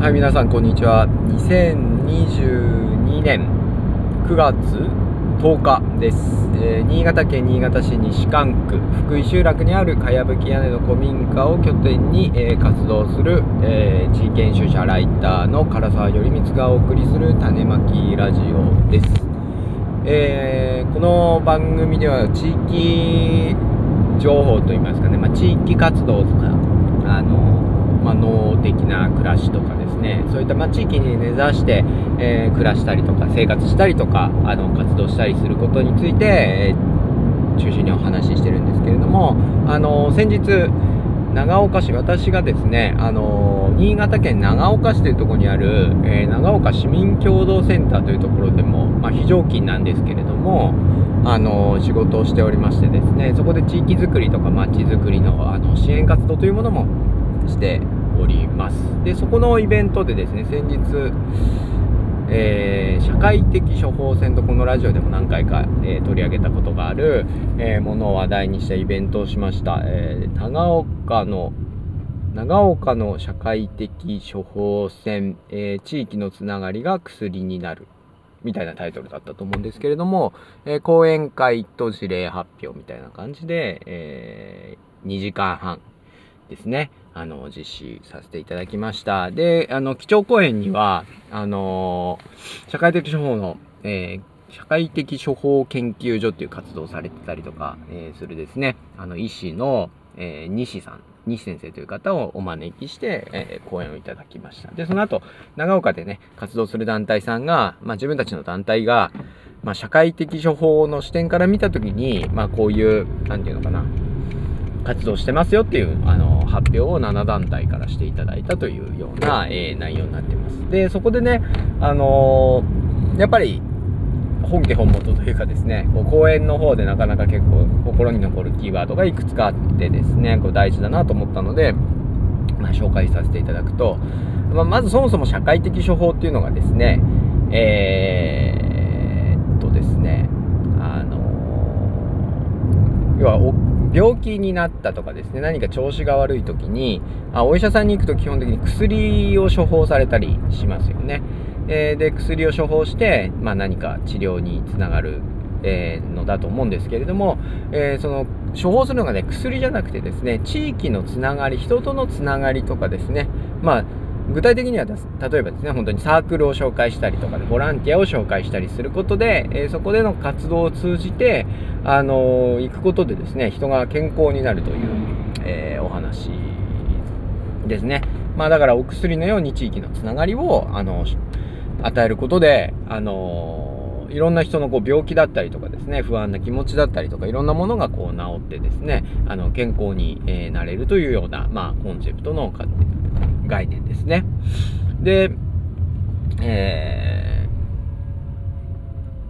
はい、皆さん、こんにちは。2022年9月10日です。えー新潟県新潟市西蒲区福井集落にあるかやぶき屋根の古民家を拠点に、えー活動する、えー地域研修者ライターの唐沢頼光がお送りする種まきラジオです。えーこの番組では地域情報といいますかね、まあ、地域活動とかあの、まあ、農的な暮らしとかですねそういった、まあ、地域に根ざして、えー暮らしたりとか生活したりとかあの活動したりすることについて、えー中心にお話ししてるんですけれどもあの先日長岡市私がですねあの新潟県長岡市というところにある、えー長岡市民共同センターというところでも、まあ、非常勤なんですけれどもあの仕事をしておりましてですねそこで地域づくりとかまちづくりのあの支援活動というものもしております。でそこのイベントでですね先日えー社会的処方箋とこのラジオでも何回か、えー取り上げたことがある、えーものを話題にしたイベントをしました、え長岡の長岡の社会的処方箋、え地域のつながりが薬になるみたいなタイトルだったと思うんですけれども、えー講演会と事例発表みたいな感じで、え2時間半ですね、あの、実施させていただきました。で、あの、基調講演には、あの社会的処方の、えー社会的処方研究所っていう活動されてたりとか、えーするですね、あの、医師の、えー西さん、西先生という方をお招きして、えー講演をいただきました。で、その後、長岡でね、活動する団体さんが、まあ、自分たちの団体が、まあ、社会的処方の視点から見たときに、まあ、こういう、なんていうのかな、活動してますよっていうあの発表を7団体からしていただいたというような、えー内容になってます。で、そこでね、あのーやっぱり本家本元というかですね、こう講演の方でなかなか結構心に残るキーワードがいくつかあってですね、こう大事だなと思ったので、まあ、紹介させていただくと、まあ、まずそもそも社会的処方っていうのがですね、えー、っとですね、あの要は病気になったとかですね何か調子が悪い時にあお医者さんに行くと基本的に薬を処方されたりしますよね、えーで薬を処方して、まあ、何か治療につながる、えーのだと思うんですけれども、えーその処方するのがね薬じゃなくてですね地域のつながり人とのつながりとかですねまあ具体的には例えばですね本当にサークルを紹介したりとかでボランティアを紹介したりすることで、えーそこでの活動を通じて、あのー行くことでですね人が健康になるという、えーお話ですね。まあだからお薬のように地域のつながりをあの与えることであのいろんな人のこう病気だったりとかですね不安な気持ちだったりとかいろんなものがこう治ってですねあの健康に、なれるというような、まあ、コンセプトの概念ですね。で、え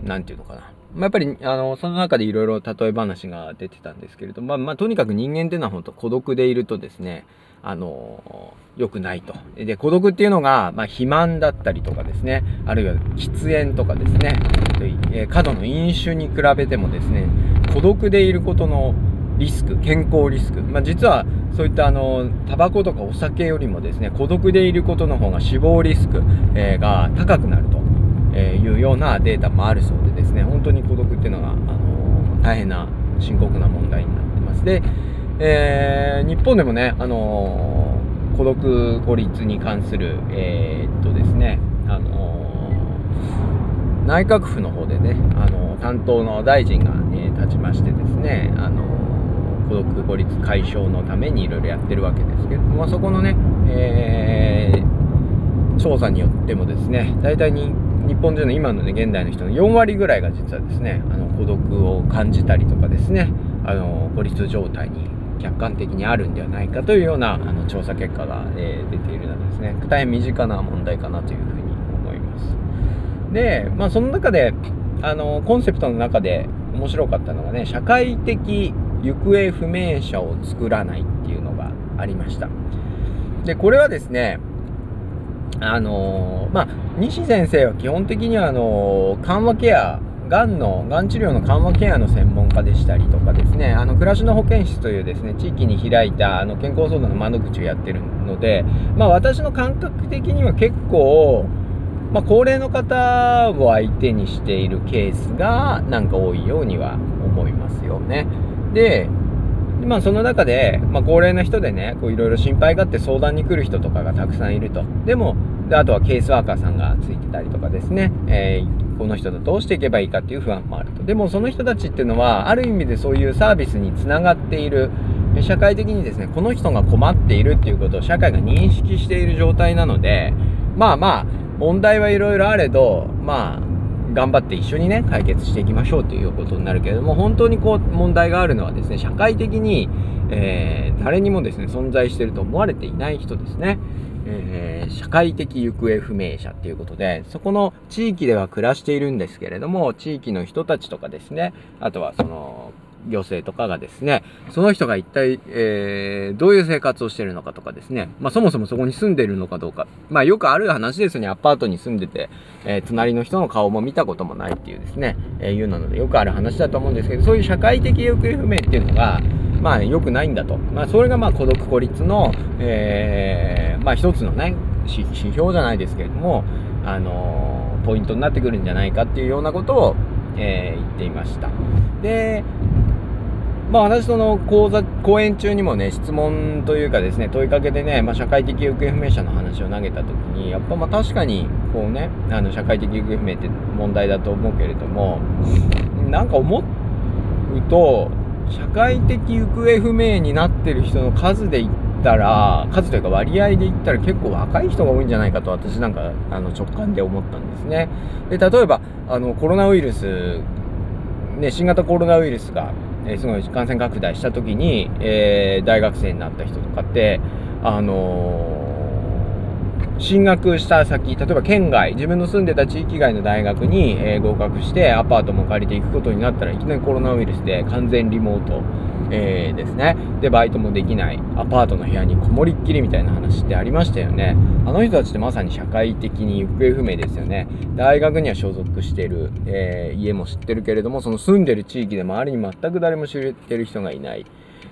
ー、なんていうのかな。まあ、やっぱり、あの、その中でいろいろ例え話が出てたんですけれども、まあ、まあ、とにかく人間っていうのは本当孤独でいるとですね、あの、良くないと。で、孤独っていうのが、まあ、肥満だったりとかですね、あるいは喫煙とかですね、過度の飲酒に比べてもですね、孤独でいることのリスク、健康リスク、まあ、実はそういったあのタバコとかお酒よりもですね孤独でいることの方が死亡リスク、えが高くなるというようなデータもあるそうでですね。本当に孤独っていうのが、あの大変な深刻な問題になってます。で、えー日本でもね、あの孤独孤立に関するえーっとですね、あの内閣府の方でね、あの担当の大臣が、え立ちましてですね、あの孤独孤立解消のためにいろいろやってるわけですけれども、まあ、そこのね、えー調査によってもですね大体に日本人の今のね現代の人の4割ぐらいが実はですねあの孤独を感じたりとかですねあの孤立状態に客観的にあるんではないかというようなあの調査結果が、えー出ているなどですね。大変身近な問題かなというふうに思います。でまあその中であのコンセプトの中で面白かったのがね社会的行方不明者を作らないっていうのがありましたでこれはですねあのーまあ西先生は基本的にはあのー緩和ケアがんのがん治療の緩和ケアの専門家でしたりとかですねあの暮らしの保健室というですね地域に開いたあの健康相談の窓口をやってるので、まあ、私の感覚的には結構、まあ、高齢の方を相手にしているケースがなんか多いようには思いますよね。でまあその中で、まあ、高齢の人でねいろいろ心配があって相談に来る人とかがたくさんいると。でもであとはケースワーカーさんがついてたりとかですね、えー、この人とどうしていけばいいかっていう不安もあると。でもその人たちっていうのはある意味でそういうサービスにつながっている。社会的にですねこの人が困っているっていうことを社会が認識している状態なのでまあまあ問題はいろいろあれどまあ頑張って一緒にね解決していきましょうということになるけれども本当にこう問題があるのはですね社会的に、えー、誰にもですね存在してると思われていない人ですね。えー、社会的行方不明者っていうことでそこの地域では暮らしているんですけれども地域の人たちとかですねあとはその行政とかがですね、その人が一体、えー、どういう生活をしてるのかとかですね、まあそもそもそこに住んでいるのかどうか、まあよくある話ですよね、アパートに住んでて、えー、隣の人の顔も見たこともないっていうですね、えー、いうなのでよくある話だと思うんですけど、そういう社会的行方不明っていうのが、まあ良くないんだと。まあそれがまあ孤独孤立の、えー、まあ一つのね、指標じゃないですけれども、あのー、ポイントになってくるんじゃないかっていうようなことを、えー、言っていました。で、まあ私その講座、講演中にもね、質問というかですね、問いかけでね、まあ社会的行方不明者の話を投げたときに、やっぱまあ確かに、こうね、あの社会的行方不明って問題だと思うけれども、なんか思うと、社会的行方不明になってる人の数で言ったら、数というか割合で言ったら結構若い人が多いんじゃないかと私なんかあの直感で思ったんですね。で、例えば、あのコロナウイルス、ね、新型コロナウイルスがえ、すごい感染拡大した時に、えー、大学生になった人とかって、あのー、進学した先、例えば県外、自分の住んでた地域外の大学に、えー、合格して、アパートも借りていくことになったらいきなりコロナウイルスで完全リモート、えー、ですね。で、バイトもできない、アパートの部屋にこもりっきりみたいな話ってありましたよね。あの人たちってまさに社会的に行方不明ですよね。大学には所属してる、えー、家も知ってるけれども、その住んでる地域で周りに全く誰も知ってる人がいない、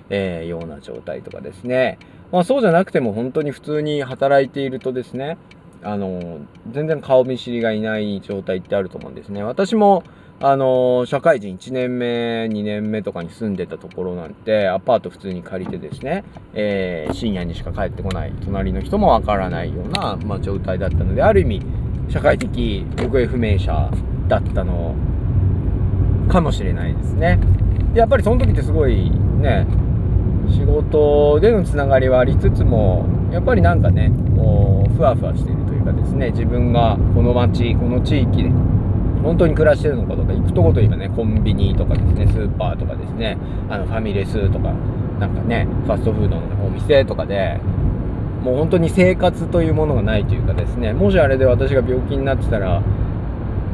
えー、ような状態とかですね。まあそうじゃなくても本当に普通に働いているとですね、あの、全然顔見知りがいない状態ってあると思うんですね。私も、あの社会人1年目、2年目とかに住んでたところなんて、アパート普通に借りてですね、えー、深夜にしか帰ってこない、隣の人もわからないような、まあ、状態だったので、ある意味、社会的行方不明者だったのかもしれないですね。でやっぱりその時ってすごいね、仕事でのつながりはありつつも、やっぱりなんかね、こう、ふわふわしているというかですね、自分がこの街、この地域で、本当に暮らしてるのかとか、行くとこといえばね、コンビニとかですね、スーパーとかですね、あのファミレスとか、なんかね、ファストフードのお店とかで、もう本当に生活というものがないというかですね、もしあれで私が病気になってたら、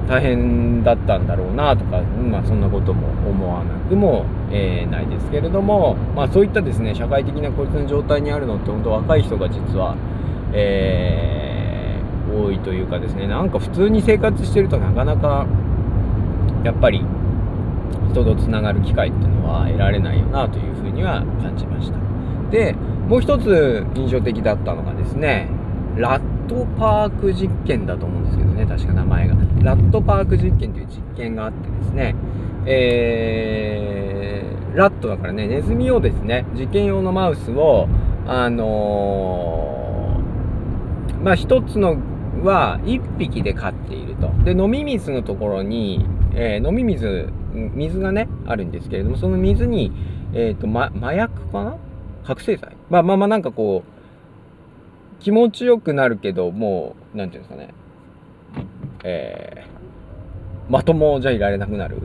大変だったんだろうなとか、まあそんなことも思わなくも、えー、ないですけれども、まあそういったですね、社会的な孤立の状態にあるのって本当若い人が実は、えー多いというかですねなんか普通に生活してるとなかなかやっぱり人とつながる機会っていうのは得られないよなというふうには感じました。でもう一つ印象的だったのがですねラットパーク実験だと思うんですけどね確か名前が。ラットパーク実験という実験があってですねえー、ラットだからねネズミをですね実験用のマウスをあのー、まあ一つのは1匹で飼っていると。で、飲み水のところに、えー、飲み水、水がね、あるんですけれども、その水に、えっ、ー、と、ま、麻薬かな？覚醒剤？まあまあまあなんかこう、気持ちよくなるけど、もう、何て言うんですかね、えー、まともじゃいられなくなる。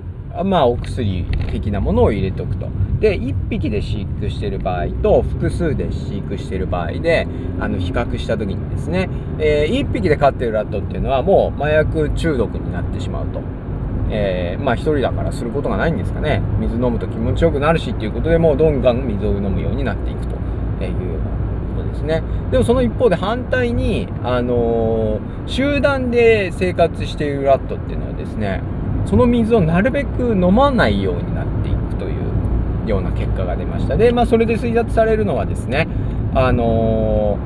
まあ、お薬的なものを入れておくと。で、1匹で飼育している場合と、複数で飼育している場合で、あの、比較した時にですね、えー、1匹で飼っているラットっていうのはもう麻薬中毒になってしまうと。えー、まあ一人だからすることがないんですかね。水飲むと気持ちよくなるしっていうことでもうどんどん水を飲むようになっていくというようなことですね。でもその一方で反対に、あのー、集団で生活しているラットっていうのはですね、その水をなるべく飲まないようになっていくというような結果が出ました。でまあそれで推察されるのはですねあの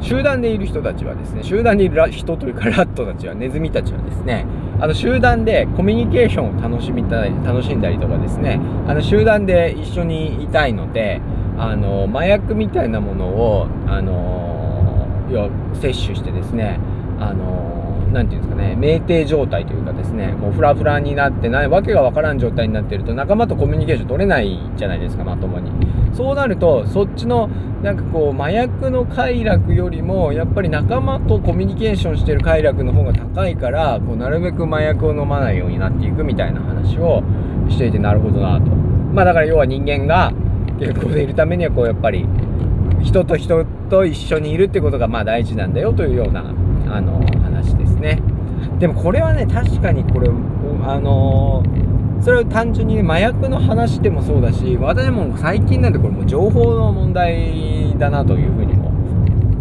ー、集団でいる人たちはですね集団でいる人というかラットたちはネズミたちはですねあの集団でコミュニケーションを楽しみたい楽しんだりとかですねあの集団で一緒にいたいのであの麻薬みたいなものをあの要摂取してですねあの何て言うんですかね酩酊状態というかですねもうフラフラになってないわけがわからん状態になってると仲間とコミュニケーション取れないじゃないですかまともに。そうなるとそっちのなんかこう麻薬の快楽よりもやっぱり仲間とコミュニケーションしてる快楽の方が高いからこうなるべく麻薬を飲まないようになっていくみたいな話をしていてなるほどなと。まあだから要は人間が健康でいるためにはこうやっぱり人と人と一緒にいるってことがまあ大事なんだよというようなあのね。でもこれはね確かにこれあのー、それは単純に、ね、麻薬の話でもそうだし私も最近なんてこれもう情報の問題だなというふうにも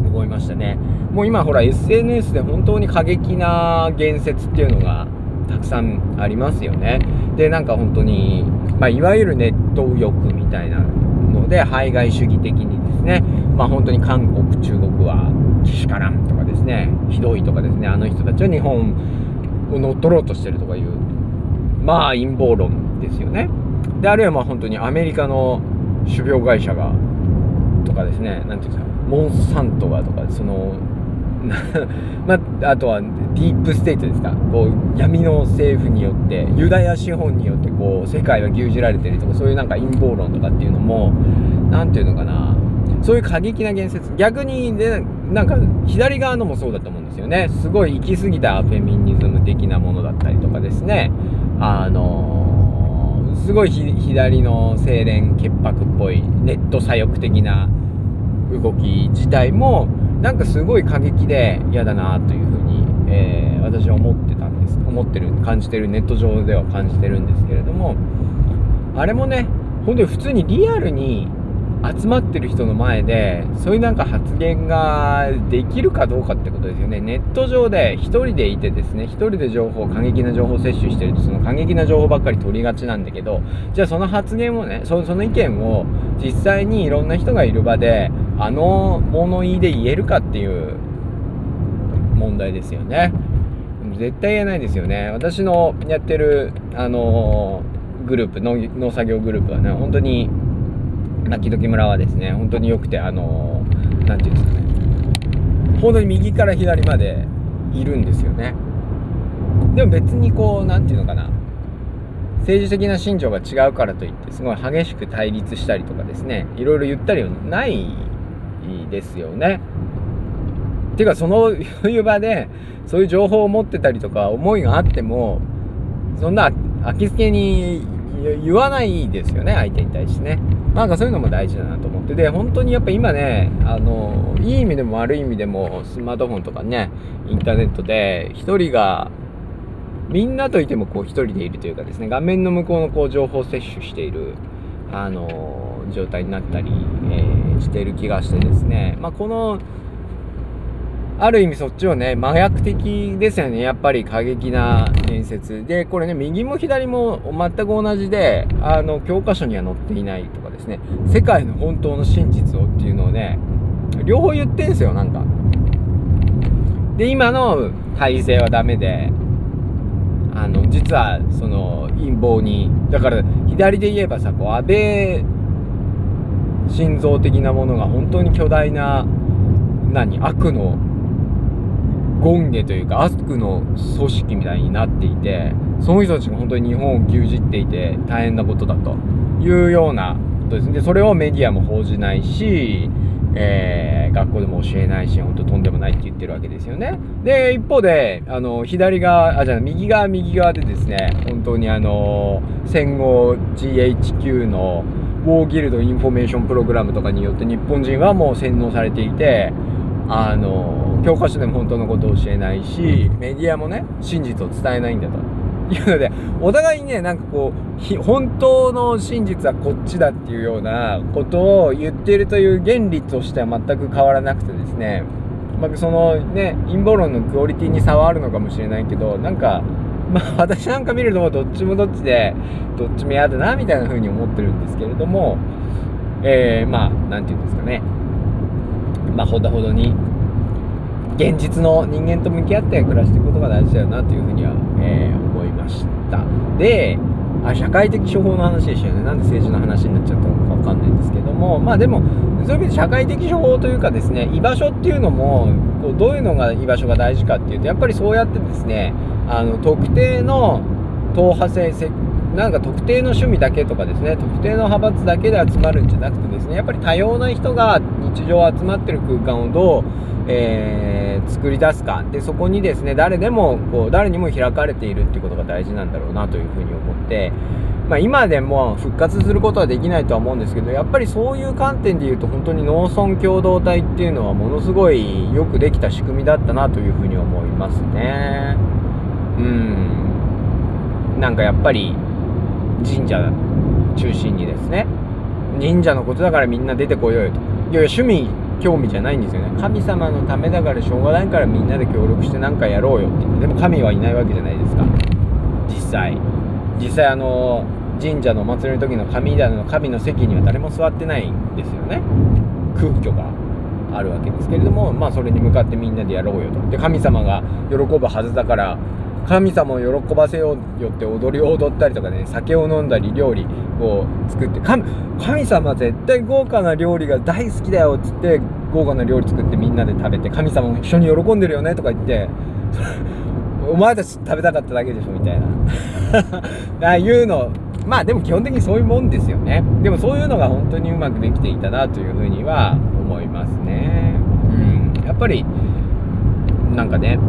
思いましたね。もう今ほら SNS で本当に過激な言説っていうのがたくさんありますよね。でなんか本当に、まあ、いわゆるネット欲みたいなので排外主義的にですね。まあ本当に韓国中国はけしからんとかですね。ひどいとかですね。あの人たちは日本を乗っ取ろうとしてるとかいうまあ陰謀論ですよね。であるいはまあ本当にアメリカの種苗会社がとかですね。何ていうんですか。モンサントがとかその まあ、あとはディープステートですか。こう闇の政府によってユダヤ資本によってこう世界は牛耳られてるとかそういうなんか陰謀論とかっていうのも何ていうのかな。そういう過激な言説。逆にねなんか左側のもそうだと思うんですよね。すごい行き過ぎたフェミニズム的なものだったりとかですね。あのー、すごい左の清廉潔白っぽいネット左翼的な動き自体もなんかすごい過激で嫌だなというふうに、えー、私は思ってたんです。思ってる感じてるネット上では感じてるんですけれどもあれもね本当に普通にリアルに集まってる人の前でそういうなんか発言ができるかどうかってことですよね。ネット上で1人でいてですね1人で情報過激な情報を摂取してるとその過激な情報ばっかり取りがちなんだけどじゃあその発言をねそその意見を実際にいろんな人がいる場であの物言いで言えるかっていう問題ですよね。絶対言えないですよね。私のやってるあのグループ農作業グループはね本当に泣き時村はですね本当に良くてあの何て言うんですかね。本当に右から左までいるんですよね。でも別にこう何て言うのかな。政治的な信条が違うからといってすごい激しく対立したりとかですね。いろいろ言ったりはないですよね。ていうかそのいう場でそういう情報を持ってたりとか思いがあってもそんな飽きつけに言わないですよね相手に対してね。なんかそういうのも大事だなと思って。で本当にやっぱ今ねあのいい意味でも悪い意味でもスマートフォンとかねインターネットで1人がみんなといてもこう1人でいるというかですね画面の向こうのこう情報摂取しているあの状態になったり、えー、している気がしてですね、まあ、このある意味そっちはね麻薬的ですよね。やっぱり過激な言説。でこれね右も左も全く同じであの教科書には載っていないとかですね。世界の本当の真実をっていうのをね両方言ってんすよなんか。で今の体制はダメであの実はその陰謀にだから左で言えばさこう安倍心臓的なものが本当に巨大な何悪の権下というか悪の組織みたいになっていてその人たちが本当に日本を牛耳っていて大変なことだというようなことですね。それをメディアも報じないし、えー、学校でも教えないし本当とんでもないって言ってるわけですよね。で一方であの左側あじゃあ右側右側でですね本当にあの戦後 GHQ のウォーギルトインフォメーションプログラムとかによって日本人はもう洗脳されていてあの教科書でも本当のことを教えないしメディアもね真実を伝えないんだと。いうのでお互いにねなんかこう本当の真実はこっちだっていうようなことを言っているという原理としては全く変わらなくてですね、まあ、そのね陰謀論のクオリティに差はあるのかもしれないけどなんかまあ私なんか見るとどっちもどっちでどっちも嫌だなみたいな風に思ってるんですけれどもえー、まあ何て言うんですかね。まあほどほどに現実の人間と向き合って暮らしていくことが大事だよなというふうには、えー、思いました。であ社会的処方の話でしたよね。なんで政治の話になっちゃったのか分かんないんですけども。まあでもそういう意味で社会的処方というかですね居場所っていうのもこうどういうのが居場所が大事かっていうとやっぱりそうやってですねあの特定の党派性なんか特定の趣味だけとかですね特定の派閥だけで集まるんじゃなくてですねやっぱり多様な人が日常集まってる空間をどう、えー、作り出すか。でそこにですね誰でもこう誰にも開かれているっていうことが大事なんだろうなというふうに思って、まあ、今でも復活することはできないとは思うんですけどやっぱりそういう観点で言うと本当に農村共同体っていうのはものすごいよくできた仕組みだったなというふうに思いますね。うん。なんかやっぱり神社中心にですね神社のことだからみんな出てこようよと。いやいや趣味興味じゃないんですよね。神様のためだからしょうがないからみんなで協力して何かやろうよって。でも神はいないわけじゃないですか。実際。実際あの神社のお祭りの時の神棚の神の席には誰も座ってないんですよね。空虚があるわけですけれどもまあそれに向かってみんなでやろうよと。で神様が喜ぶはずだから神様を喜ばせようよって踊りを踊ったりとかね酒を飲んだり料理を作って神神様絶対豪華な料理が大好きだよっつって豪華な料理作ってみんなで食べて神様も一緒に喜んでるよねとか言って お前たち食べたかっただけでしょみたいな。ああいうのまあでも基本的にそういうもんですよね。でもそういうのが本当にうまくできていたなというふうには思いますね。うん。やっぱりなんかね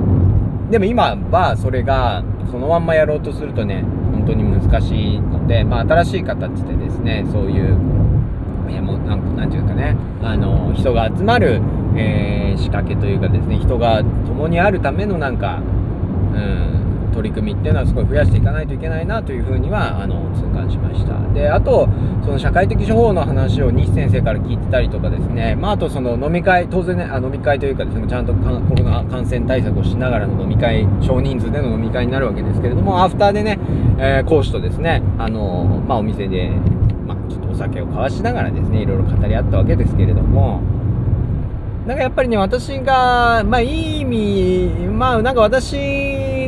でも今はそれがそのまんまやろうとするとね本当に難しいので、まあ、新しい形でですねそういう、えー、もうなんかなんていうかねあの人が集まる、えー、仕掛けというかですね人が共にあるためのなんかうん取り組みっていうのはすごい増やしていかないといけないなというふうにはあの痛感しました。であとその社会的処方の話を西先生から聞いてたりとかですね、まあ、あとその飲み会当然ねあ飲み会というかですねちゃんとコロナ感染対策をしながらの飲み会少人数での飲み会になるわけですけれどもアフターでね、えー、講師とですねあの、まあ、お店で、まあ、ちょっとお酒を交わしながらですねいろいろ語り合ったわけですけれどもなんかやっぱりね、私が、まあいい意味、まあなんか私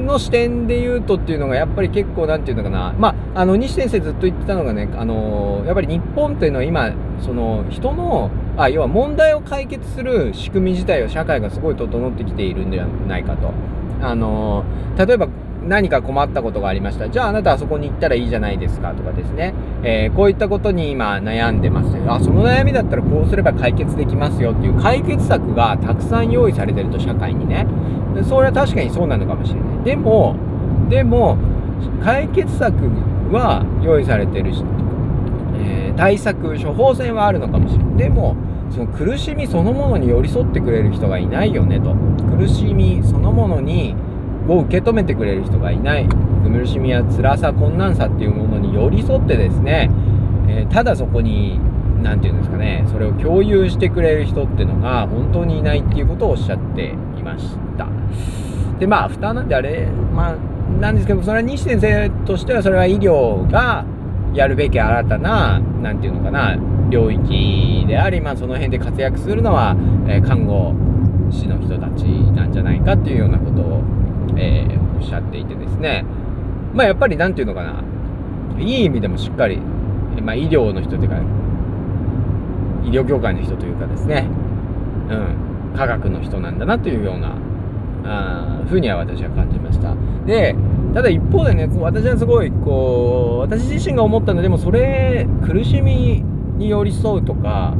の視点で言うとっていうのがやっぱり結構なんていうのかな、まああの西先生ずっと言ってたのがね、あの、やっぱり日本というのは今、その人の、あ、要は問題を解決する仕組み自体は社会がすごい整ってきているんではないかと。あの、例えば何か困ったことがありました。じゃああなたはそこに行ったらいいじゃないですかとかですね。えー、こういったことに今悩んでます。あ、その悩みだったらこうすれば解決できますよっていう解決策がたくさん用意されてると社会にね。それは確かにそうなのかもしれない。でも、でも、解決策は用意されてるし、えー、対策、処方箋はあるのかもしれない。でも、その苦しみそのものに寄り添ってくれる人がいないよねと。苦しみそのものにを受け止めてくれる人がいない苦しみや辛さ困難さっていうものに寄り添ってですね、えー、ただそこに何て言うんですかねそれを共有してくれる人っていうのが本当にいないっていうことをおっしゃっていましたでまあ負担なんてあれまあなんですけどそれは西先生としてはそれは医療がやるべき新たな何て言うのかな領域であり、まあ、その辺で活躍するのは、えー、看護師の人たちなんじゃないかっていうようなことをえー、おっしゃっていてですね、まあやっぱり何て言うのかな、いい意味でもしっかり、まあ、医療の人というか、医療業界の人というかですね、うん、科学の人なんだなというような、あふうには私は感じました。で、ただ一方でね、私はすごい、こう、私自身が思ったのでも、それ、苦しみに寄り添うとか、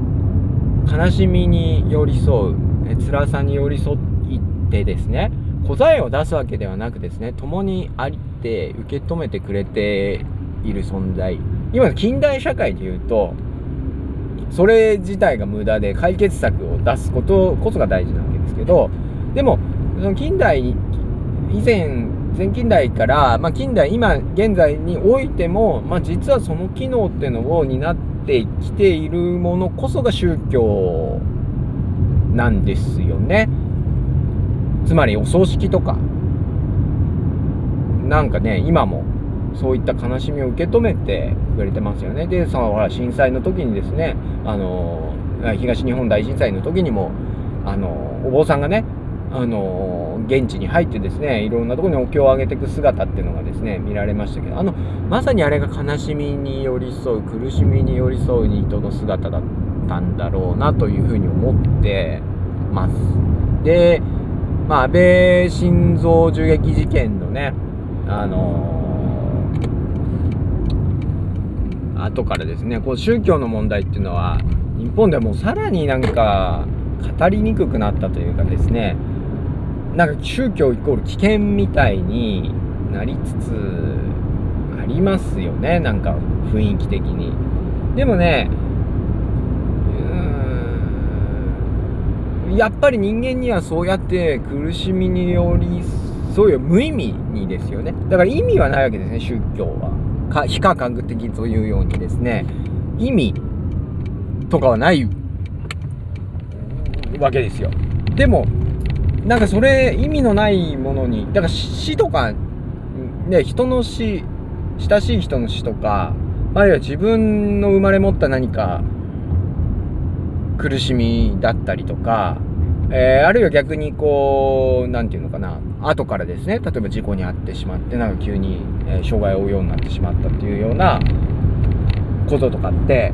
悲しみに寄り添う、辛さに寄り添ってですね、答えを出すわけではなくですね共にありって受け止めてくれている存在今の近代社会でいうとそれ自体が無駄で解決策を出すことこそが大事なわけですけどでも近代以前前近代から、まあ、近代今現在においても、まあ、実はその機能っていうのを担ってきているものこそが宗教なんですよね。つまりお葬式とかなんかね今もそういった悲しみを受け止めてくれてますよねでそのほら震災の時にですねあの東日本大震災の時にもあのお坊さんがねあの現地に入ってですねいろんなところにお経を上げていく姿っていうのがですね見られましたけどあのまさにあれが悲しみに寄り添う苦しみに寄り添う人の姿だったんだろうなというふうに思ってます。で、まあ、安倍晋三銃撃事件のねあの後からですねこう宗教の問題っていうのは日本ではもうさらになんか語りにくくなったというかですねなんか宗教イコール危険みたいになりつつありますよねなんか雰囲気的に。でもねやっぱり人間にはそうやって苦しみによりそういう無意味にですよね。だから意味はないわけですね宗教は。か非科学的というようにですね。意味とかはないわけですよ。でもなんかそれ意味のないものにだから死とかね人の死親しい人の死とかあるいは自分の生まれ持った何か苦しみだったりとか、えー、あるいは逆にこう何て言うのかな後からですね例えば事故に遭ってしまってなんか急に、えー、障害を負うようになってしまったっていうようなこととかって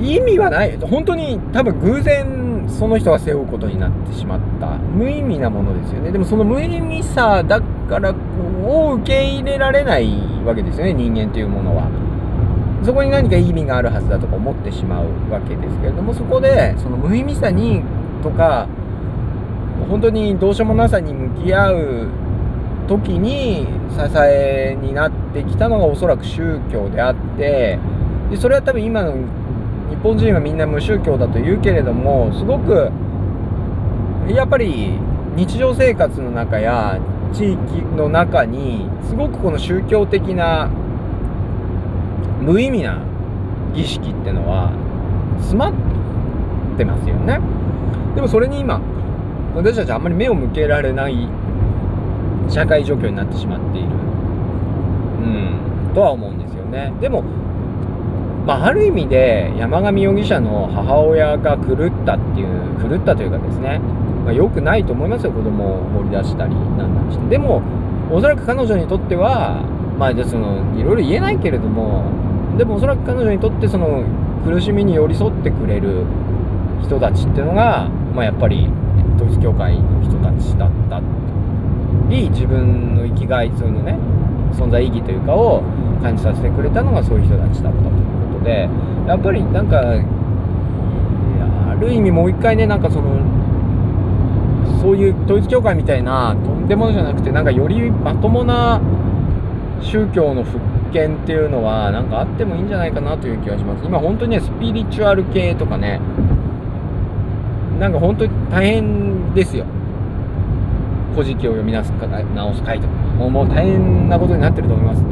意味はない。本当に多分偶然その人が背負うことになってしまった。無意味なものですよね。でもその無意味さだからを受け入れられないわけですよね。人間というものは。そこに何か意味があるはずだとか思ってしまうわけですけれどもそこでその無意味さにとか本当にどうしようもなさに向き合う時に支えになってきたのがおそらく宗教であってでそれは多分今の日本人はみんな無宗教だと言うけれどもすごくやっぱり日常生活の中や地域の中にすごくこの宗教的な無意味な儀式ってのは詰まってますよね。でもそれに今私たちあんまり目を向けられない社会状況になってしまっている。うんとは思うんですよね。でもまあ、ある意味で山上容疑者の母親が狂ったっていう狂ったというかですね、まあ、よくないと思いますよ子供を放り出したりなんなりして。でもおそらく彼女にとってはまあそのいろいろ言えないけれどもでもおそらく彼女にとってその苦しみに寄り添ってくれる人たちっていうのが、まあ、やっぱり統一教会の人たちだったり自分の生きがいそのね存在意義というかを感じさせてくれたのがそういう人たちだったと。でやっぱりなんかある意味もう一回ねなんかそのそういう統一教会みたいなとんでものじゃなくてなんかよりまともな宗教の復権っていうのはなんかあってもいいんじゃないかなという気がします。今本当にねスピリチュアル系とかねなんか本当に大変ですよ。古事記を読み直すか直す会とか。もうもう大変なことになってると思います。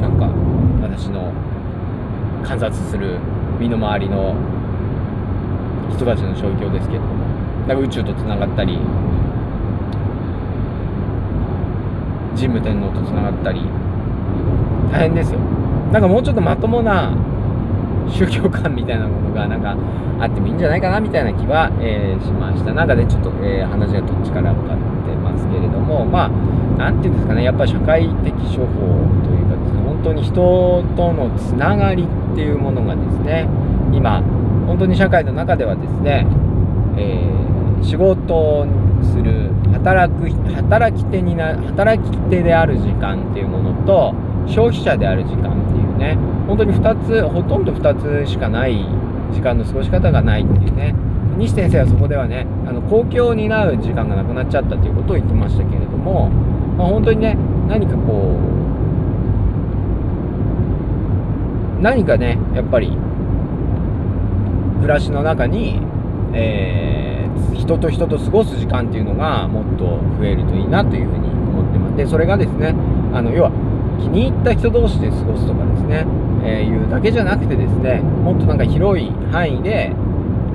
なんか私の観察する身の回りの人たちの状況ですけどもなんか宇宙とつながったり神武天皇とつながったり大変ですよ。なんかもうちょっとまともな宗教観みたいなものがなんかあってもいいんじゃないかなみたいな気は、えー、しました。なんかねちょっと、えー、話がどっちから向かってますけれどもまあ何て言うんですかねやっぱり社会的処方というかですね本当に人とのつながりっていうものがですね今本当に社会の中ではですね、えー、仕事をする働く働き手にな働き手である時間っていうものと消費者である時間っていうね本当に2つほとんど2つしかない時間の過ごし方がないっていうね。西先生はそこではねあの公共を担う時間がなくなっちゃったということを言ってましたけれども、まあ、本当にね何かこう何かねやっぱり暮らしの中に、えー、人と人と過ごす時間っていうのがもっと増えるといいなというふうに思ってます。でそれがですねあの要は気に入った人同士で過ごすとかですね、えー、いうだけじゃなくてですねもっとなんか広い範囲で、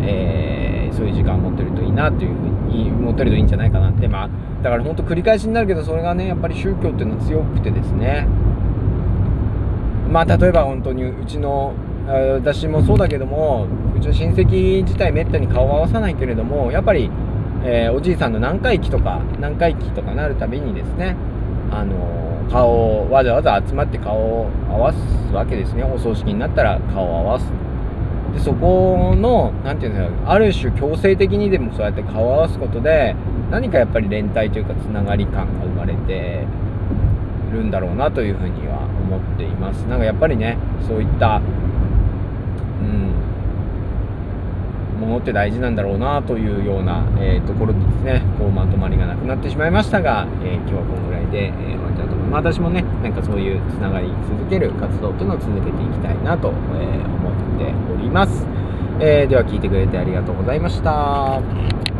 えー、そういう時間を持ってるといいなというふうに持ってるといいんじゃないかなって。まあだから本当繰り返しになるけどそれがねやっぱり宗教っていうのは強くてですねまあ例えば本当にうちの私もそうだけどもうちの親戚自体めったに顔を合わさないけれどもやっぱり、えー、おじいさんの何回忌とか何回忌とかなるたびにですねあの顔をわざわざ集まって顔を合わすわけですね。お葬式になったら顔を合わす。でそこの何て言うんですかある種強制的にでもそうやって顔を合わすことで何かやっぱり連帯というかつながり感が生まれてるんだろうなというふうには思っています。なんかやっぱりねそういったうんものって大事なんだろうなというような、えー、ところでですねこうまとまりがなくなってしまいましたが、えー、今日はこのぐらいで、えー、終わりたいと思います。私もねなんかそういうつながり続ける活動というのを続けていきたいなと、え思っております、えでは聞いてくれてありがとうございました。